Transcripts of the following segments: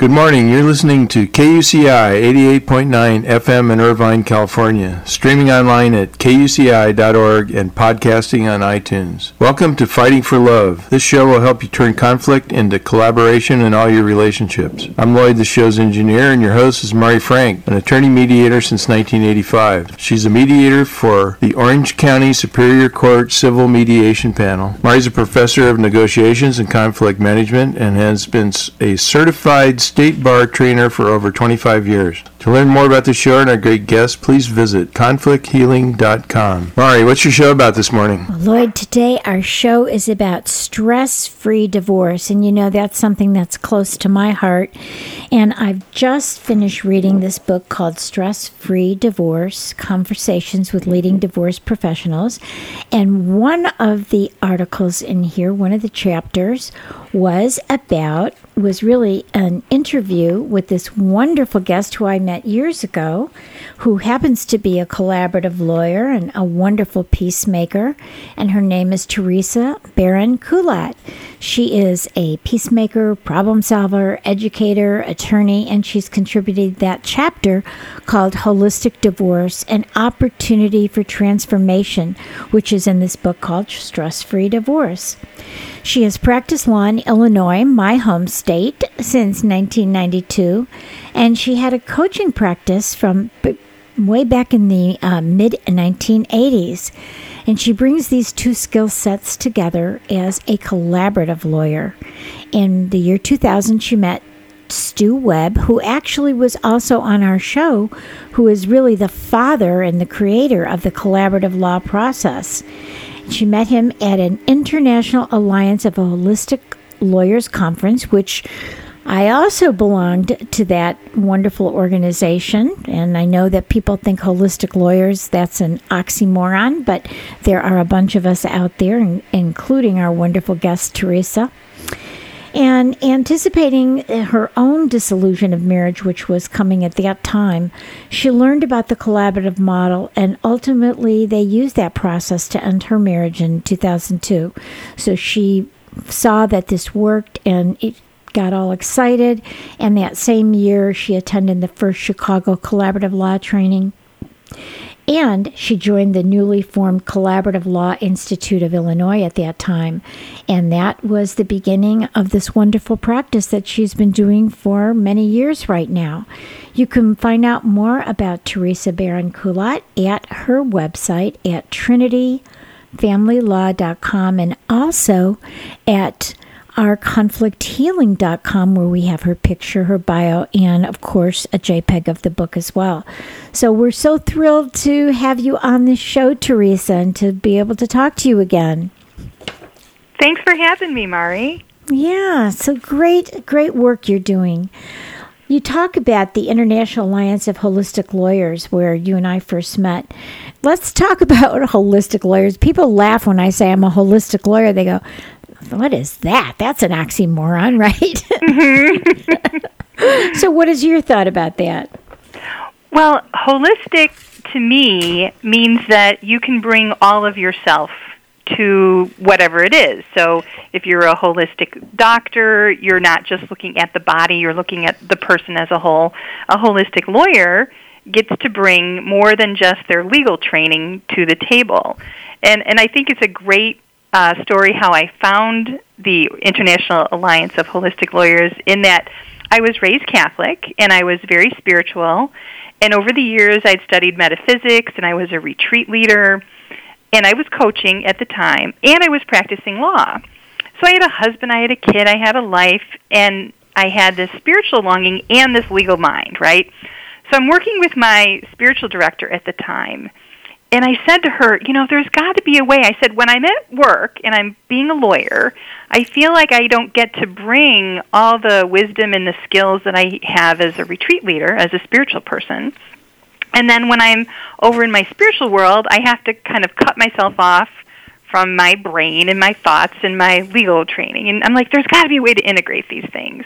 Good morning. You're listening to KUCI 88.9 FM in Irvine, California, streaming online at kuci.org and podcasting on iTunes. Welcome to Fighting for Love. This show will help you turn conflict into collaboration in all your relationships. I'm Lloyd, the show's engineer, and your host is Mari Frank, an attorney mediator since 1985. She's a mediator for the Orange County Superior Court Civil Mediation Panel. Mari's a professor of negotiations and conflict management and has been a certified state bar trainer for over 25 years. To learn more about the show and our great guests, please visit conflicthealing.com. Mari, what's your show about this morning? Well, Lloyd, today our show is about stress free divorce. And you know, that's something that's close to my heart. And I've just finished reading this book called Stress Free Divorce Conversations with Leading Divorce Professionals. And one of the articles in here, one of the chapters, was about was really an interview with this wonderful guest who I met years ago, who happens to be a collaborative lawyer and a wonderful peacemaker, and her name is Teresa Baron Kulat. She is a peacemaker, problem solver, educator, attorney, and she's contributed that chapter called Holistic Divorce An Opportunity for Transformation, which is in this book called Stress Free Divorce. She has practiced law in Illinois, my home state, since 1992, and she had a coaching practice from way back in the uh, mid 1980s. And she brings these two skill sets together as a collaborative lawyer. In the year 2000, she met Stu Webb, who actually was also on our show, who is really the father and the creator of the collaborative law process. She met him at an International Alliance of Holistic Lawyers Conference, which I also belonged to that wonderful organization, and I know that people think holistic lawyers, that's an oxymoron, but there are a bunch of us out there, including our wonderful guest, Teresa. And anticipating her own dissolution of marriage, which was coming at that time, she learned about the collaborative model, and ultimately they used that process to end her marriage in 2002. So she saw that this worked and it got all excited. And that same year, she attended the first Chicago Collaborative Law Training. And she joined the newly formed Collaborative Law Institute of Illinois at that time. And that was the beginning of this wonderful practice that she's been doing for many years right now. You can find out more about Teresa Barron Kulat at her website at trinityfamilylaw.com and also at our conflicthealing.com where we have her picture, her bio, and of course a JPEG of the book as well. So we're so thrilled to have you on this show, Teresa, and to be able to talk to you again. Thanks for having me, Mari. Yeah, so great, great work you're doing. You talk about the International Alliance of Holistic Lawyers, where you and I first met. Let's talk about holistic lawyers. People laugh when I say I'm a holistic lawyer. They go, what is that? That's an oxymoron, right? Mm-hmm. so, what is your thought about that? Well, holistic to me means that you can bring all of yourself to whatever it is. So, if you're a holistic doctor, you're not just looking at the body, you're looking at the person as a whole. A holistic lawyer gets to bring more than just their legal training to the table. And and I think it's a great uh, story how I found the International Alliance of Holistic Lawyers in that I was raised Catholic and I was very spiritual. And over the years, I'd studied metaphysics and I was a retreat leader and I was coaching at the time and I was practicing law. So I had a husband, I had a kid, I had a life, and I had this spiritual longing and this legal mind, right? So I'm working with my spiritual director at the time and I said to her, you know, there's got to be a way. I said, when I'm at work and I'm being a lawyer, I feel like I don't get to bring all the wisdom and the skills that I have as a retreat leader, as a spiritual person. And then when I'm over in my spiritual world, I have to kind of cut myself off from my brain and my thoughts and my legal training. And I'm like, there's got to be a way to integrate these things.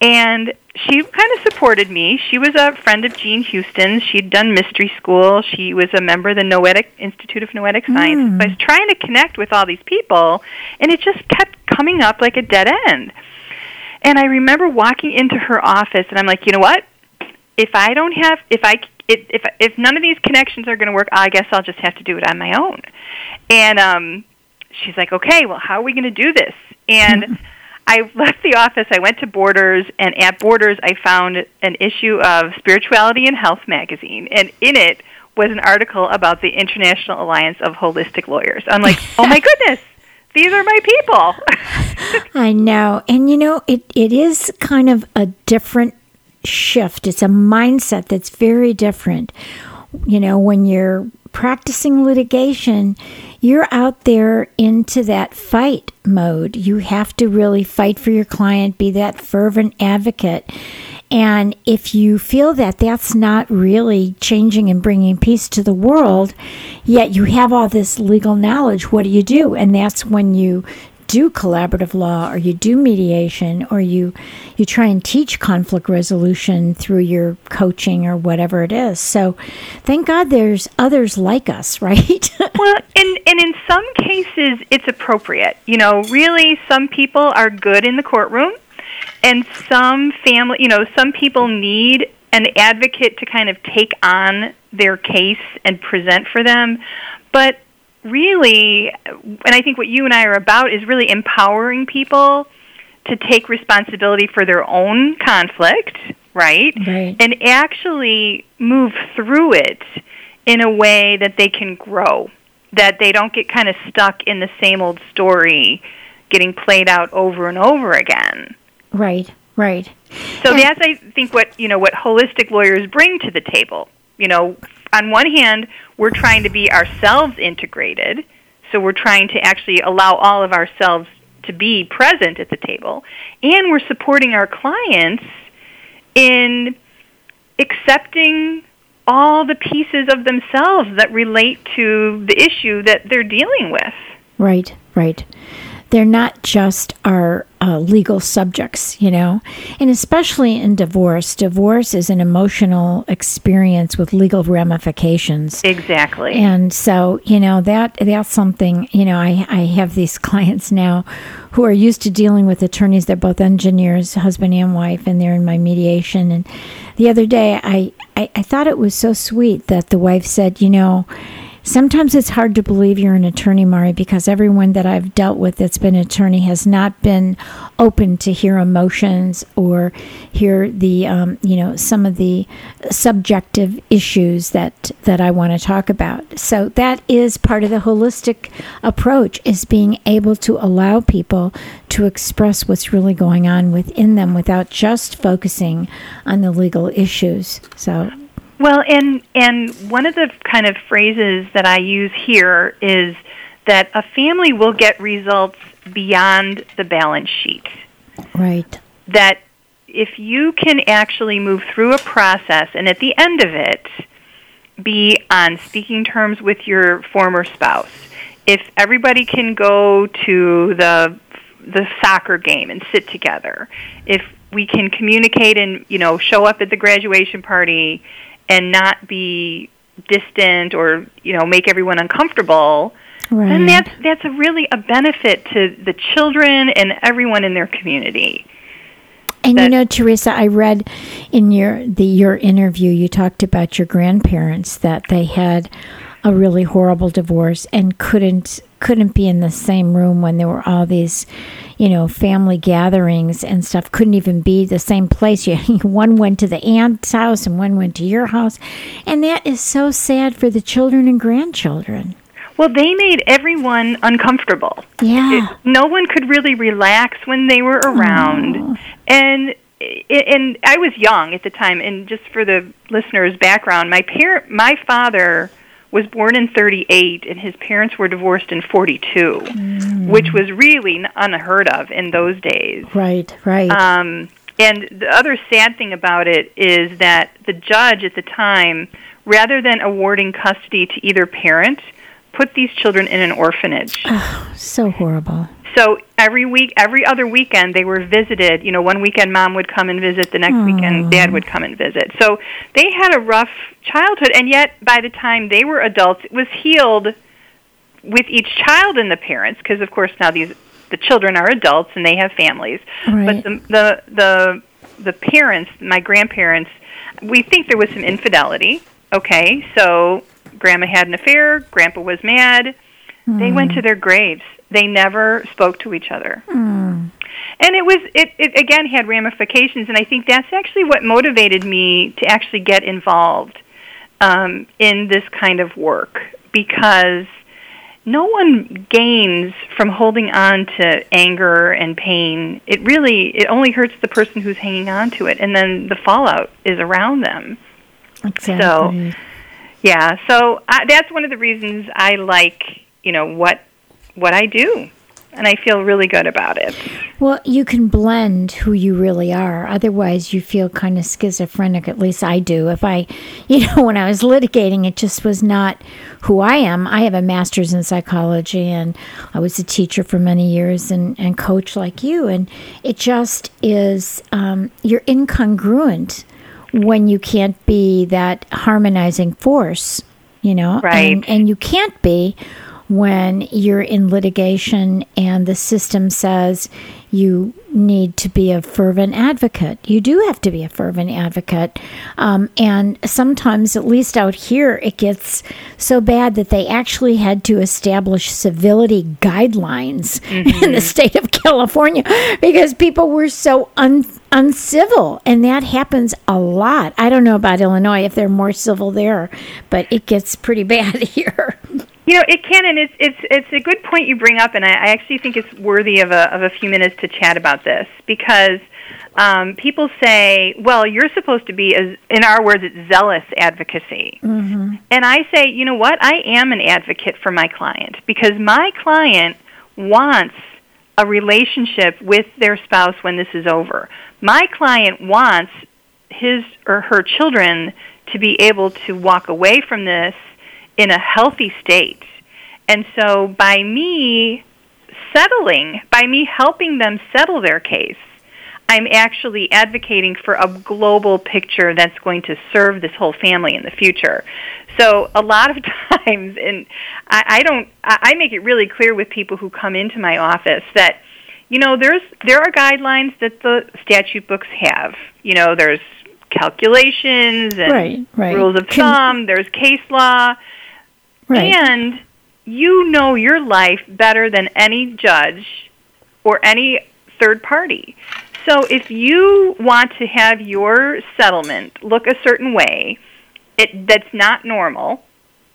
And she kind of supported me. She was a friend of Jean Houston's. She'd done mystery school. She was a member of the Noetic Institute of Noetic Science. Mm. I was trying to connect with all these people, and it just kept coming up like a dead end. And I remember walking into her office, and I'm like, you know what? If I don't have, if I, if if, if none of these connections are going to work, I guess I'll just have to do it on my own. And um, she's like, okay, well, how are we going to do this? And I left the office. I went to Borders, and at Borders, I found an issue of Spirituality and Health magazine, and in it was an article about the International Alliance of Holistic Lawyers. I'm like, oh my goodness, these are my people. I know. And you know, it, it is kind of a different shift. It's a mindset that's very different. You know, when you're practicing litigation, you're out there into that fight mode. You have to really fight for your client, be that fervent advocate. And if you feel that that's not really changing and bringing peace to the world, yet you have all this legal knowledge, what do you do? And that's when you do collaborative law or you do mediation or you you try and teach conflict resolution through your coaching or whatever it is. So thank God there's others like us, right? well, and and in some cases it's appropriate. You know, really some people are good in the courtroom and some family, you know, some people need an advocate to kind of take on their case and present for them. But really, and I think what you and I are about is really empowering people to take responsibility for their own conflict, right? Right. And actually move through it in a way that they can grow, that they don't get kind of stuck in the same old story getting played out over and over again. right, right. So And- that's I think what you know what holistic lawyers bring to the table. You know, on one hand, we're trying to be ourselves integrated, so we're trying to actually allow all of ourselves to be present at the table, and we're supporting our clients in accepting all the pieces of themselves that relate to the issue that they're dealing with. Right, right. They're not just our uh, legal subjects, you know, and especially in divorce. Divorce is an emotional experience with legal ramifications. Exactly. And so, you know, that that's something, you know, I, I have these clients now who are used to dealing with attorneys. They're both engineers, husband and wife, and they're in my mediation. And the other day, I, I, I thought it was so sweet that the wife said, you know, Sometimes it's hard to believe you're an attorney, Mari, because everyone that I've dealt with that's been an attorney has not been open to hear emotions or hear the, um, you know, some of the subjective issues that that I want to talk about. So that is part of the holistic approach: is being able to allow people to express what's really going on within them without just focusing on the legal issues. So Well, and and one of the kind of phrases that I use here is that a family will get results beyond the balance sheet. right, That if you can actually move through a process and at the end of it be on speaking terms with your former spouse. If everybody can go to the the soccer game and sit together. If we can communicate and, you know, show up at the graduation party and not be distant or, you know, make everyone uncomfortable, right. then that's that's a really a benefit to the children and everyone in their community. And you know, Teresa, I read in your the your interview you talked about your grandparents that they had a really horrible divorce and couldn't couldn't be in the same room when there were all these, you know, family gatherings and stuff. Couldn't even be the same place. You, one went to the aunt's house and one went to your house, and that is so sad for the children and grandchildren. Well, they made everyone uncomfortable. Yeah, no one could really relax when they were around oh. and and I was young at the time and just for the listeners background my parent my father was born in 38 and his parents were divorced in 42, Mm. which was really unheard of in those days. Right, right. Um, and the other sad thing about it is that the judge at the time, rather than awarding custody to either parent, put these children in an orphanage. so horrible. So every week, every other weekend, they were visited. You know, one weekend mom would come and visit, the next weekend dad would come and visit. So they had a rough childhood, and yet by the time they were adults, it was healed with each child and the parents, because of course now these the children are adults and they have families. Right. But the the the the parents, my grandparents, we think there was some infidelity. Okay, so grandma had an affair, grandpa was mad. They went hmm. to their graves. They never spoke to each other. And it was it, it again had ramifications and I think that's actually what motivated me to actually get involved um, in this kind of work because no one gains from holding on to anger and pain. It really it only hurts the person who's hanging on to it and then the fallout is around them. Exactly. Yeah, so I, that's one of the reasons I like, you know, what what I do. And I feel really good about it. Well, you can blend who you really are. Otherwise, you feel kind of schizophrenic. At least I do. If I, you know, when I was litigating, it just was not who I am. I have a master's in psychology and I was a teacher for many years and, and coach like you. And it just is, um, you're incongruent when you can't be that harmonizing force, you know? Right. And, and you can't be when you're in litigation and the system says you need to be a fervent advocate. You do have to be a fervent advocate. Um, and sometimes, at least out here, it gets so bad that they actually had to establish civility guidelines in the state of California because people were so un- uncivil. And that happens a lot. I don't know about Illinois if they're more civil there, but it gets pretty bad here. You know, it can, and it's it's it's a good point you bring up, and I, I actually think it's worthy of a of a few minutes to chat about this because um, people say, "Well, you're supposed to be, as in our words, it's zealous advocacy," mm-hmm. and I say, you know what? I am an advocate for my client because my client wants a relationship with their spouse when this is over. My client wants his or her children to be able to walk away from this in a healthy state. And so by me settling, by me helping them settle their case, I'm actually advocating for a global picture that's going to serve this whole family in the future. So a lot of times, and I, I don't, I make it really clear with people who come into my office that, you know, there's there are guidelines that the statute books have. You know, there's calculations and Right, right. rules of Can- thumb. There's case law. Right. And you know your life better than any judge or any third party. So if you want to have your settlement look a certain way, it that's not normal,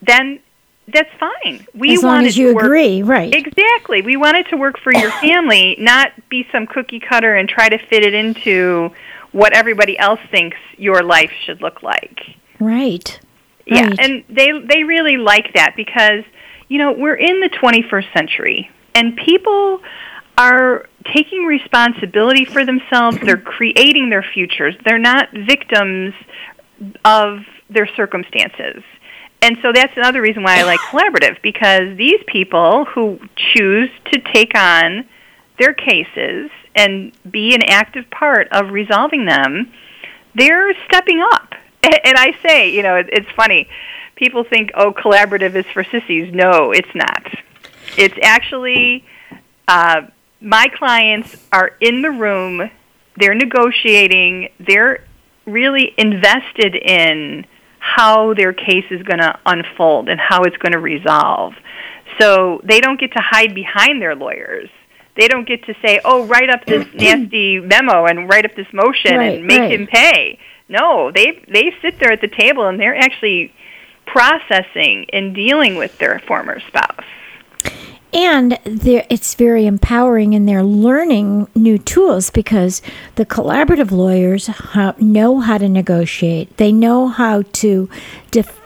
then that's fine. We as long want as you work agree, right? Exactly. We want it to work for your family, not be some cookie cutter and try to fit it into what everybody else thinks your life should look like. Right. Yeah, Right. and they they really like that because you know we're in the 21st century, and people are taking responsibility for themselves. They're creating their futures. They're not victims of their circumstances. And so that's another reason why I like collaborative because these people who choose to take on their cases and be an active part of resolving them, they're stepping up. And I say, you know, it- it's funny. People think, oh, collaborative is for sissies. No, it's not. It's actually uh, my clients are in the room. They're negotiating. They're really invested in how their case is going to unfold and how it's going to resolve. So they don't get to hide behind their lawyers. They don't get to say, "Oh, write up this nasty memo and write up this motion Right, and make right. him pay." No, they they sit there at the table and they're actually processing and dealing with their former spouse. And it's very empowering, and they're learning new tools because the collaborative lawyers know how to negotiate. They know how to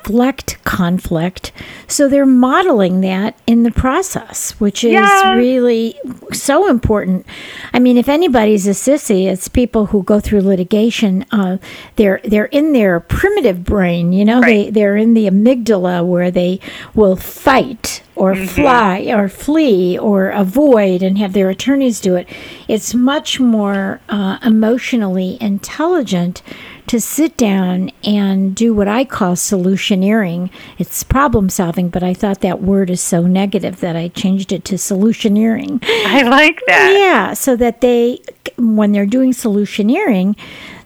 deflect conflict. So they're modeling that in the process, which is Yes. really so important. I mean, if anybody's a sissy, it's people who go through litigation. Uh, they're they're in their primitive brain, you know. They Right. they're in the amygdala where they will fight or fly or flee or avoid and have their attorneys do it. It's much more uh, emotionally intelligent to sit down and do what I call solutioneering. It's problem solving, but I thought that word is so negative that I changed it to solutioneering. I like that. Yeah, so that they, when they're doing solutioneering,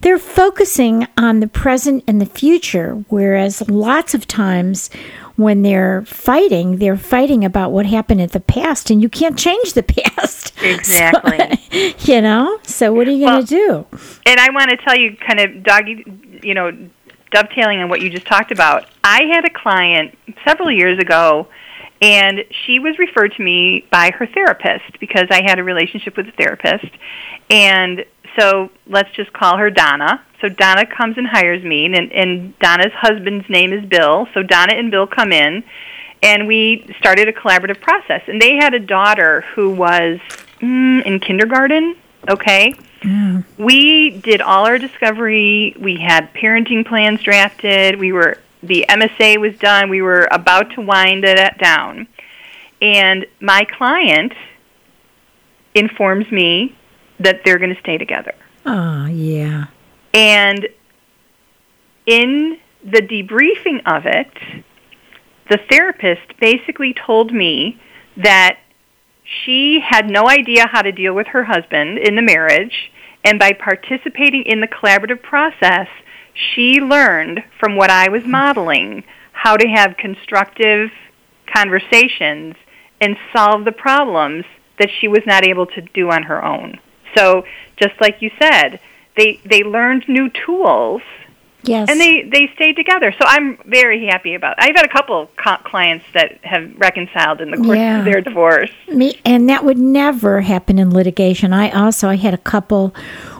they're focusing on the present and the future, whereas lots of times when they're fighting, they're fighting about what happened at the past, and you can't change the past. Exactly. So, you know, so what are you going to do? And I want to tell you, kind of doggy, you know, dovetailing on what you just talked about. I had a client several years ago, and she was referred to me by her therapist because I had a relationship with a therapist. And so let's just call her Donna. So Donna comes and hires me, and, and Donna's husband's name is Bill. So Donna and Bill come in, and we started a collaborative process. And they had a daughter who was mm, in kindergarten, okay? We did all our discovery. We had parenting plans drafted. We were the MSA was done. We were about to wind it down. And my client informs me that they're going to stay together. Oh, yeah. And in the debriefing of it, the therapist basically told me that she had no idea how to deal with her husband in the marriage, and by participating in the collaborative process, she learned from what I was modeling how to have constructive conversations and solve the problems that she was not able to do on her own. So, just like you said, they they learned new tools Yes. and they they stayed together. So I'm very happy about. I've had a couple co- clients that have reconciled in the course Yeah. of their divorce. Me, and that would never happen in litigation. I also I had a couple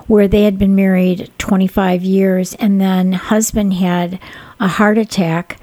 where they had been married 25 years and then husband had a heart attack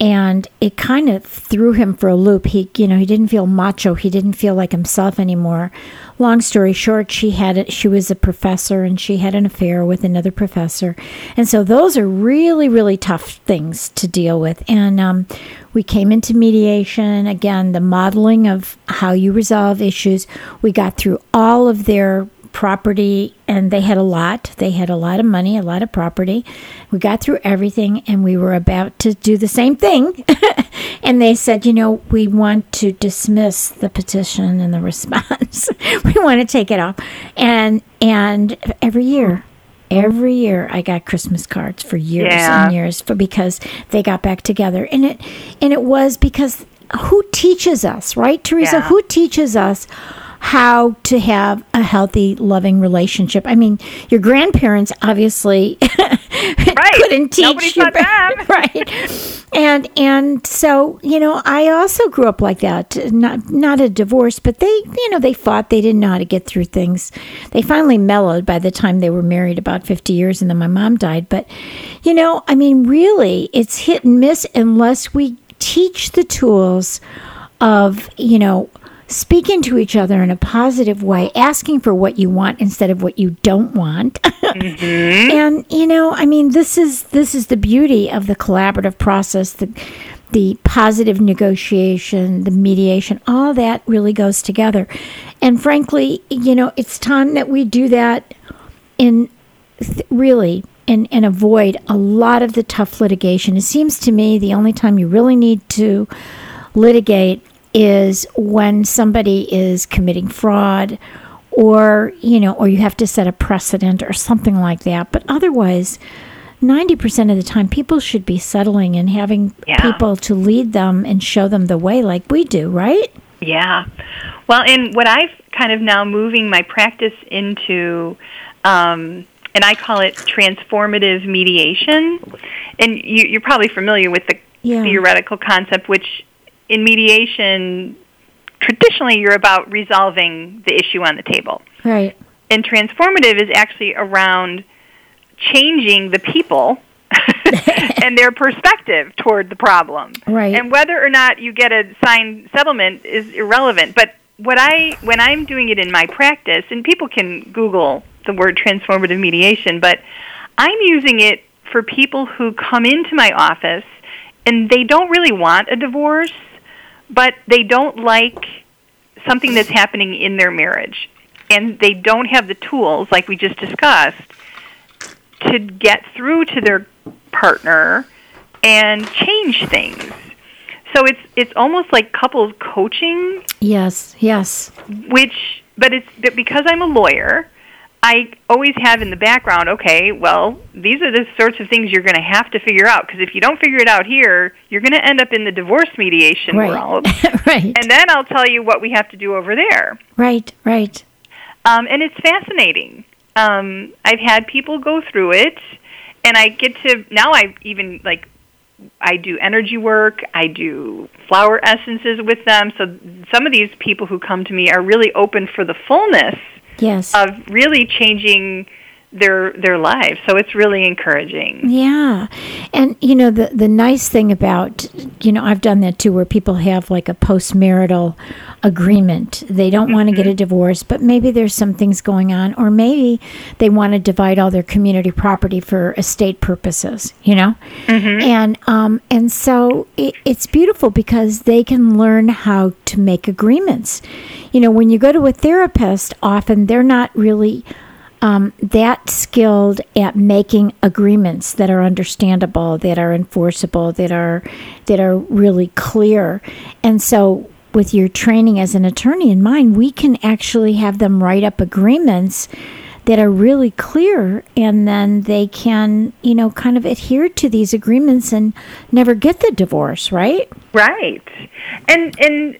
and it kind of threw him for a loop. He, you know, he didn't feel macho. He didn't feel like himself anymore. Long story short, she had it. She was a professor, and she had an affair with another professor, and so those are really, really tough things to deal with. And um, we came into mediation again, the modeling of how you resolve issues. We got through all of their property and they had a lot they had a lot of money a lot of property we got through everything and we were about to do the same thing and they said you know we want to dismiss the petition and the response we want to take it off and and every year every year i got christmas cards for years Yeah. and years for because they got back together and it and it was because who teaches us right teresa Yeah. who teaches us how to have a healthy, loving relationship. I mean, your grandparents obviously couldn't teach Nobody them. right. And and so you know, I also grew up like that. Not not a divorce, but they you know they fought. They didn't know how to get through things. They finally mellowed by the time they were married, about fifty years, and then my mom died. But you know, I mean, really, it's hit and miss unless we teach the tools of you know speaking to each other in a positive way asking for what you want instead of what you don't want. Mm-hmm. And you know i mean this is this is the beauty of the collaborative process the the positive negotiation the mediation all that really goes together. And frankly you know it's time that we do that in th- really and, and avoid a lot of the tough litigation. It seems to me the only time you really need to litigate is when somebody is committing fraud or, you know, or you have to set a precedent or something like that. But otherwise, 90% of the time people should be settling and having Yeah. people to lead them and show them the way like we do, right? Yeah. Well, and what I've kind of now moving my practice into, um, and I call it transformative mediation. And you, you're probably familiar with the Yeah. theoretical concept, which in mediation, traditionally you're about resolving the issue on the table. Right. And transformative is actually around changing the people and their perspective toward the problem. Right. And whether or not you get a signed settlement is irrelevant. But what I when I'm doing it in my practice, and people can Google the word transformative mediation, but I'm using it for people who come into my office and they don't really want a divorce, but they don't like something that's happening in their marriage. And they don't have the tools, like we just discussed, to get through to their partner and change things. So it's it's almost like couples coaching. Yes, yes. Which, but it's but because I'm a lawyer, I always have in the background. Okay, well, these are the sorts of things you're going to have to figure out because if you don't figure it out here, you're going to end up in the divorce mediation right. world. right. And then I'll tell you what we have to do over there. Right. Right. Um, and it's fascinating. Um, I've had people go through it, and I get to now. I even like I do energy work. I do flower essences with them. So some of these people who come to me are really open for the fullness yes. of really changing their their lives. So it's really encouraging. Yeah. And you know the the nice thing about you know I've done that too where people have like a postmarital agreement. They don't want to get a divorce, but maybe there's some things going on or maybe they want to divide all their community property for estate purposes, you know? And um and so it, it's beautiful because they can learn how to make agreements. You know, when you go to a therapist, often they're not really um, that skilled at making agreements that are understandable, that are enforceable, that are that are really clear. And so, with your training as an attorney in mind, we can actually have them write up agreements that are really clear, and then they can, you know, kind of adhere to these agreements and never get the divorce, right? Right. And and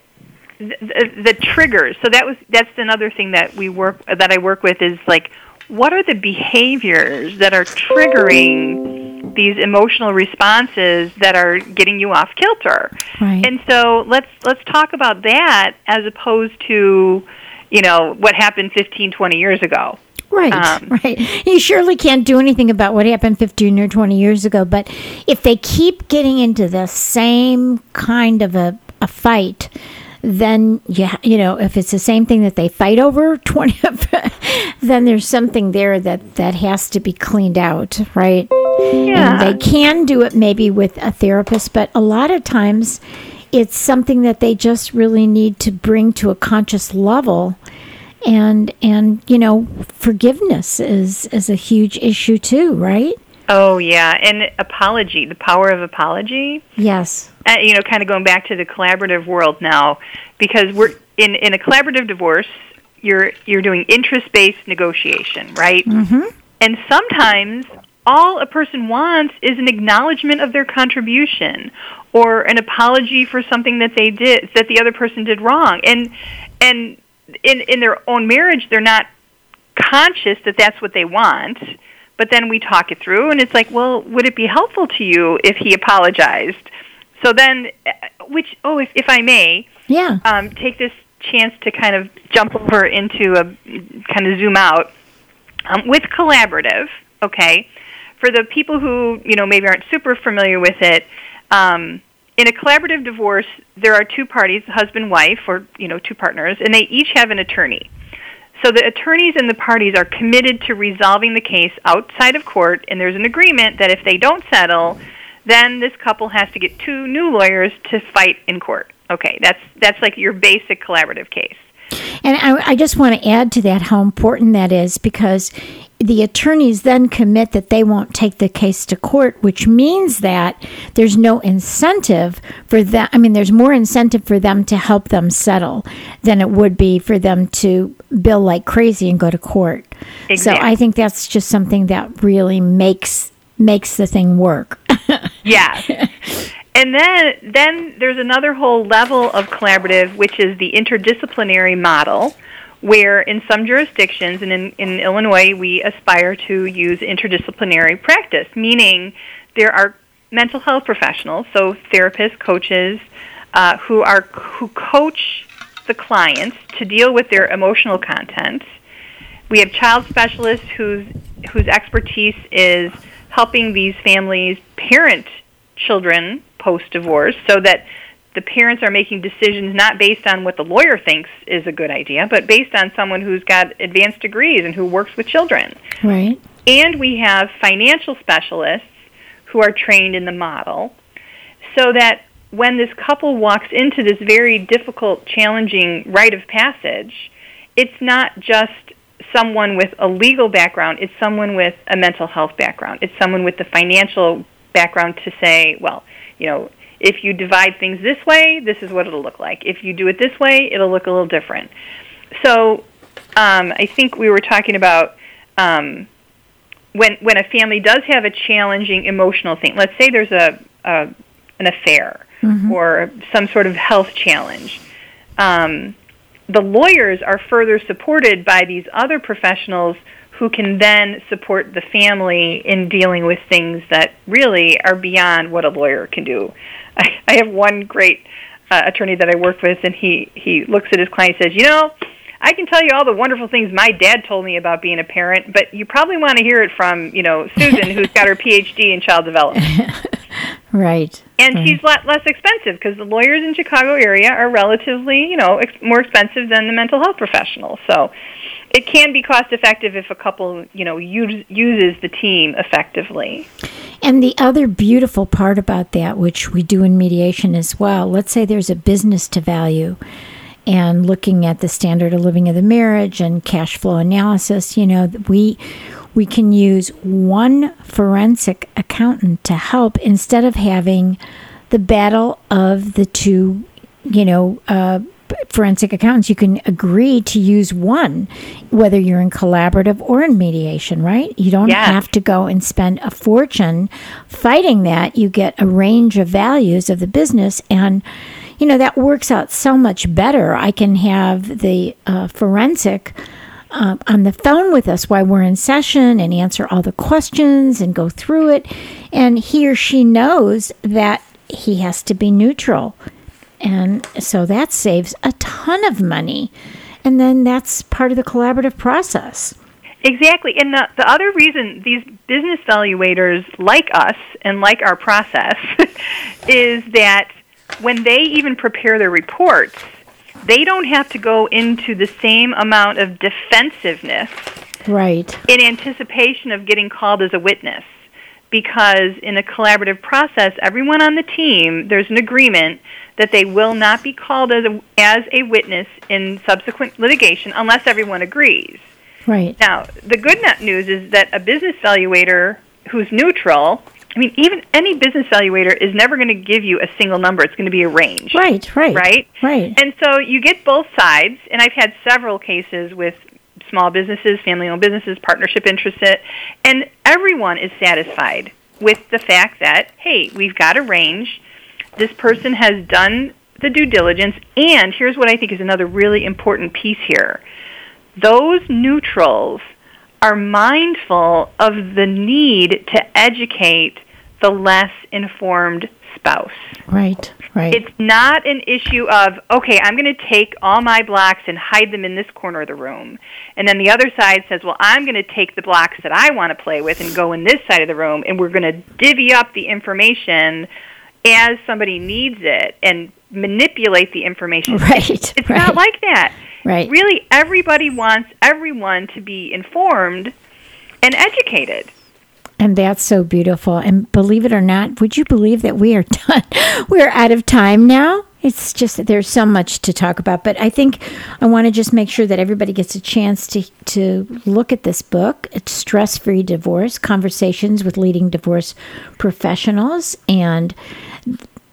the, the, the triggers. So that was that's another thing that we work that I work with is like what are the behaviors that are triggering these emotional responses that are getting you off kilter? Right. And so let's let's talk about that as opposed to, you know, what happened 15, 20 years ago. Right, Um, right. You surely can't do anything about what happened 15 or 20 years ago, but if they keep getting into the same kind of a, a fight, then ha- you know, if it's the same thing that they fight over 20, then there's something there that, that has to be cleaned out, right? Yeah. And they can do it maybe with a therapist, but a lot of times it's something that they just really need to bring to a conscious level and and you know forgiveness is is a huge issue too right Oh yeah, and apology, the power of apology. yes uh, you know, kind of going back to the collaborative world now, because we're in in a collaborative divorce, you're you're doing interest-based negotiation, right? Mm-hmm. And sometimes all a person wants is an acknowledgement of their contribution or an apology for something that they did that the other person did wrong. And and in in their own marriage, they're not conscious that that's what they want. But then we talk it through, and it's like, well, would it be helpful to you if he apologized? So then, uh, which, oh, if, if I may, yeah um, take this chance to kind of jump over into a kind of zoom out um, with collaborative. Okay, for the people who you know maybe aren't super familiar with it, um, in a collaborative divorce, there are two parties, husband, wife, or you know two partners, and they each have an attorney. So the attorneys and the parties are committed to resolving the case outside of court, and there's an agreement that if they don't settle, then this couple has to get two new lawyers to fight in court. Okay, that's that's like your basic collaborative case. and I, I just want to add to that how important that is because the attorneys then commit that they won't take the case to court which means that there's no incentive for that i mean there's more incentive for them to help them settle than it would be for them to bill like crazy and go to court so i think that's just something that really makes makes the thing work Yeah. And then then there's another whole level of collaborative which is the interdisciplinary model where in some jurisdictions and in, in Illinois we aspire to use interdisciplinary practice meaning there are mental health professionals so therapists coaches uh, who are who coach the clients to deal with their emotional content. We have child specialists whose whose expertise is helping these families parent children post divorce so that the parents are making decisions not based on what the lawyer thinks is a good idea, but based on someone who's got advanced degrees and who works with children. Right. And we have financial specialists who are trained in the model so that when this couple walks into this very difficult, challenging rite of passage, it's not just someone with a legal background, it's someone with a mental health background. It's someone with the financial background to say, well, you know, if you divide things this way, this is what it'll look like. If you do it this way, it'll look a little different. So um, I think we were talking about um, when when a family does have a challenging emotional thing. Let's say there's a, a an affair mm-hmm. or some sort of health challenge. Um, the lawyers are further supported by these other professionals who can then support the family in dealing with things that really are beyond what a lawyer can do. I, I have one great uh, attorney that I work with, and he he looks at his client and says, "You know, I can tell you all the wonderful things my dad told me about being a parent, but you probably want to hear it from you know Susan, who's got her PhD in child development." right. And right. she's lot less expensive because the lawyers in Chicago area are relatively, you know, ex- more expensive than the mental health professionals. So it can be cost effective if a couple, you know, use, uses the team effectively. And the other beautiful part about that, which we do in mediation as well, let's say there's a business to value and looking at the standard of living of the marriage and cash flow analysis, you know, we we can use one forensic accountant to help instead of having the battle of the two, you know, uh, forensic accountants, you can agree to use one, whether you're in collaborative or in mediation, right? You don't yes. have to go and spend a fortune fighting that. You get a range of values of the business, and you know that works out so much better. I can have the uh, forensic. Uh, on the phone with us while we're in session and answer all the questions and go through it. And he or she knows that he has to be neutral and so that saves a ton of money. And then that's part of the collaborative process. Exactly. And the, the other reason these business valuators like us and like our process is that when they even prepare their reports, they don't have to go into the same amount of defensiveness right in anticipation of getting called as a witness because in a collaborative process everyone on the team there's an agreement that they will not be called as a, as a witness in subsequent litigation unless everyone agrees. Right. Now, the good news is that a business valuator who's neutral, I mean, even any business valuator is never going to give you a single number. It's going to be a range. Right, right. Right? Right. And so you get both sides, and I've had several cases with small businesses, family owned businesses, partnership interested, and everyone is satisfied with the fact that, hey, we've got a range this person has done the due diligence, and here's what I think is another really important piece here. Those neutrals are mindful of the need to educate the less informed spouse. Right, right. It's not an issue of, okay, I'm going to take all my blocks and hide them in this corner of the room. And then the other side says, well, I'm going to take the blocks that I want to play with and go in this side of the room, and we're going to divvy up the information as somebody needs it and manipulate the information. Right. It's right. not like that. Right. Really, everybody wants everyone to be informed and educated. And that's so beautiful. And believe it or not, would you believe that we are done? We're out of time now. It's just that there's so much to talk about, but I think I want to just make sure that everybody gets a chance to to look at this book. It's Stress Free Divorce: Conversations with Leading Divorce Professionals, and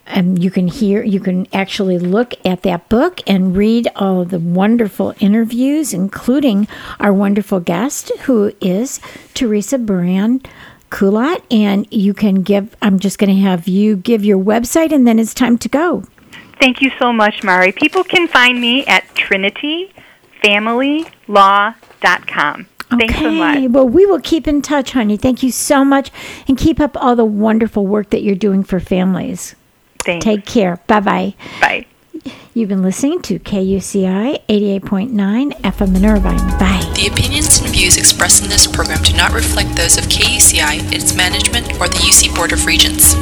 um, you can hear, you can actually look at that book and read all the wonderful interviews, including our wonderful guest, who is Teresa Brand. Kulat, and you can give. I'm just going to have you give your website, and then it's time to go. Thank you so much, Mari. People can find me at trinityfamilylaw.com. Thanks okay. so much. Well, we will keep in touch, honey. Thank you so much, and keep up all the wonderful work that you're doing for families. Thanks. Take care. Bye bye. Bye. You've been listening to KUCI 88.9 FM in Irvine. Bye. The opinions and views expressed in this program do not reflect those of KUCI, its management, or the UC Board of Regents.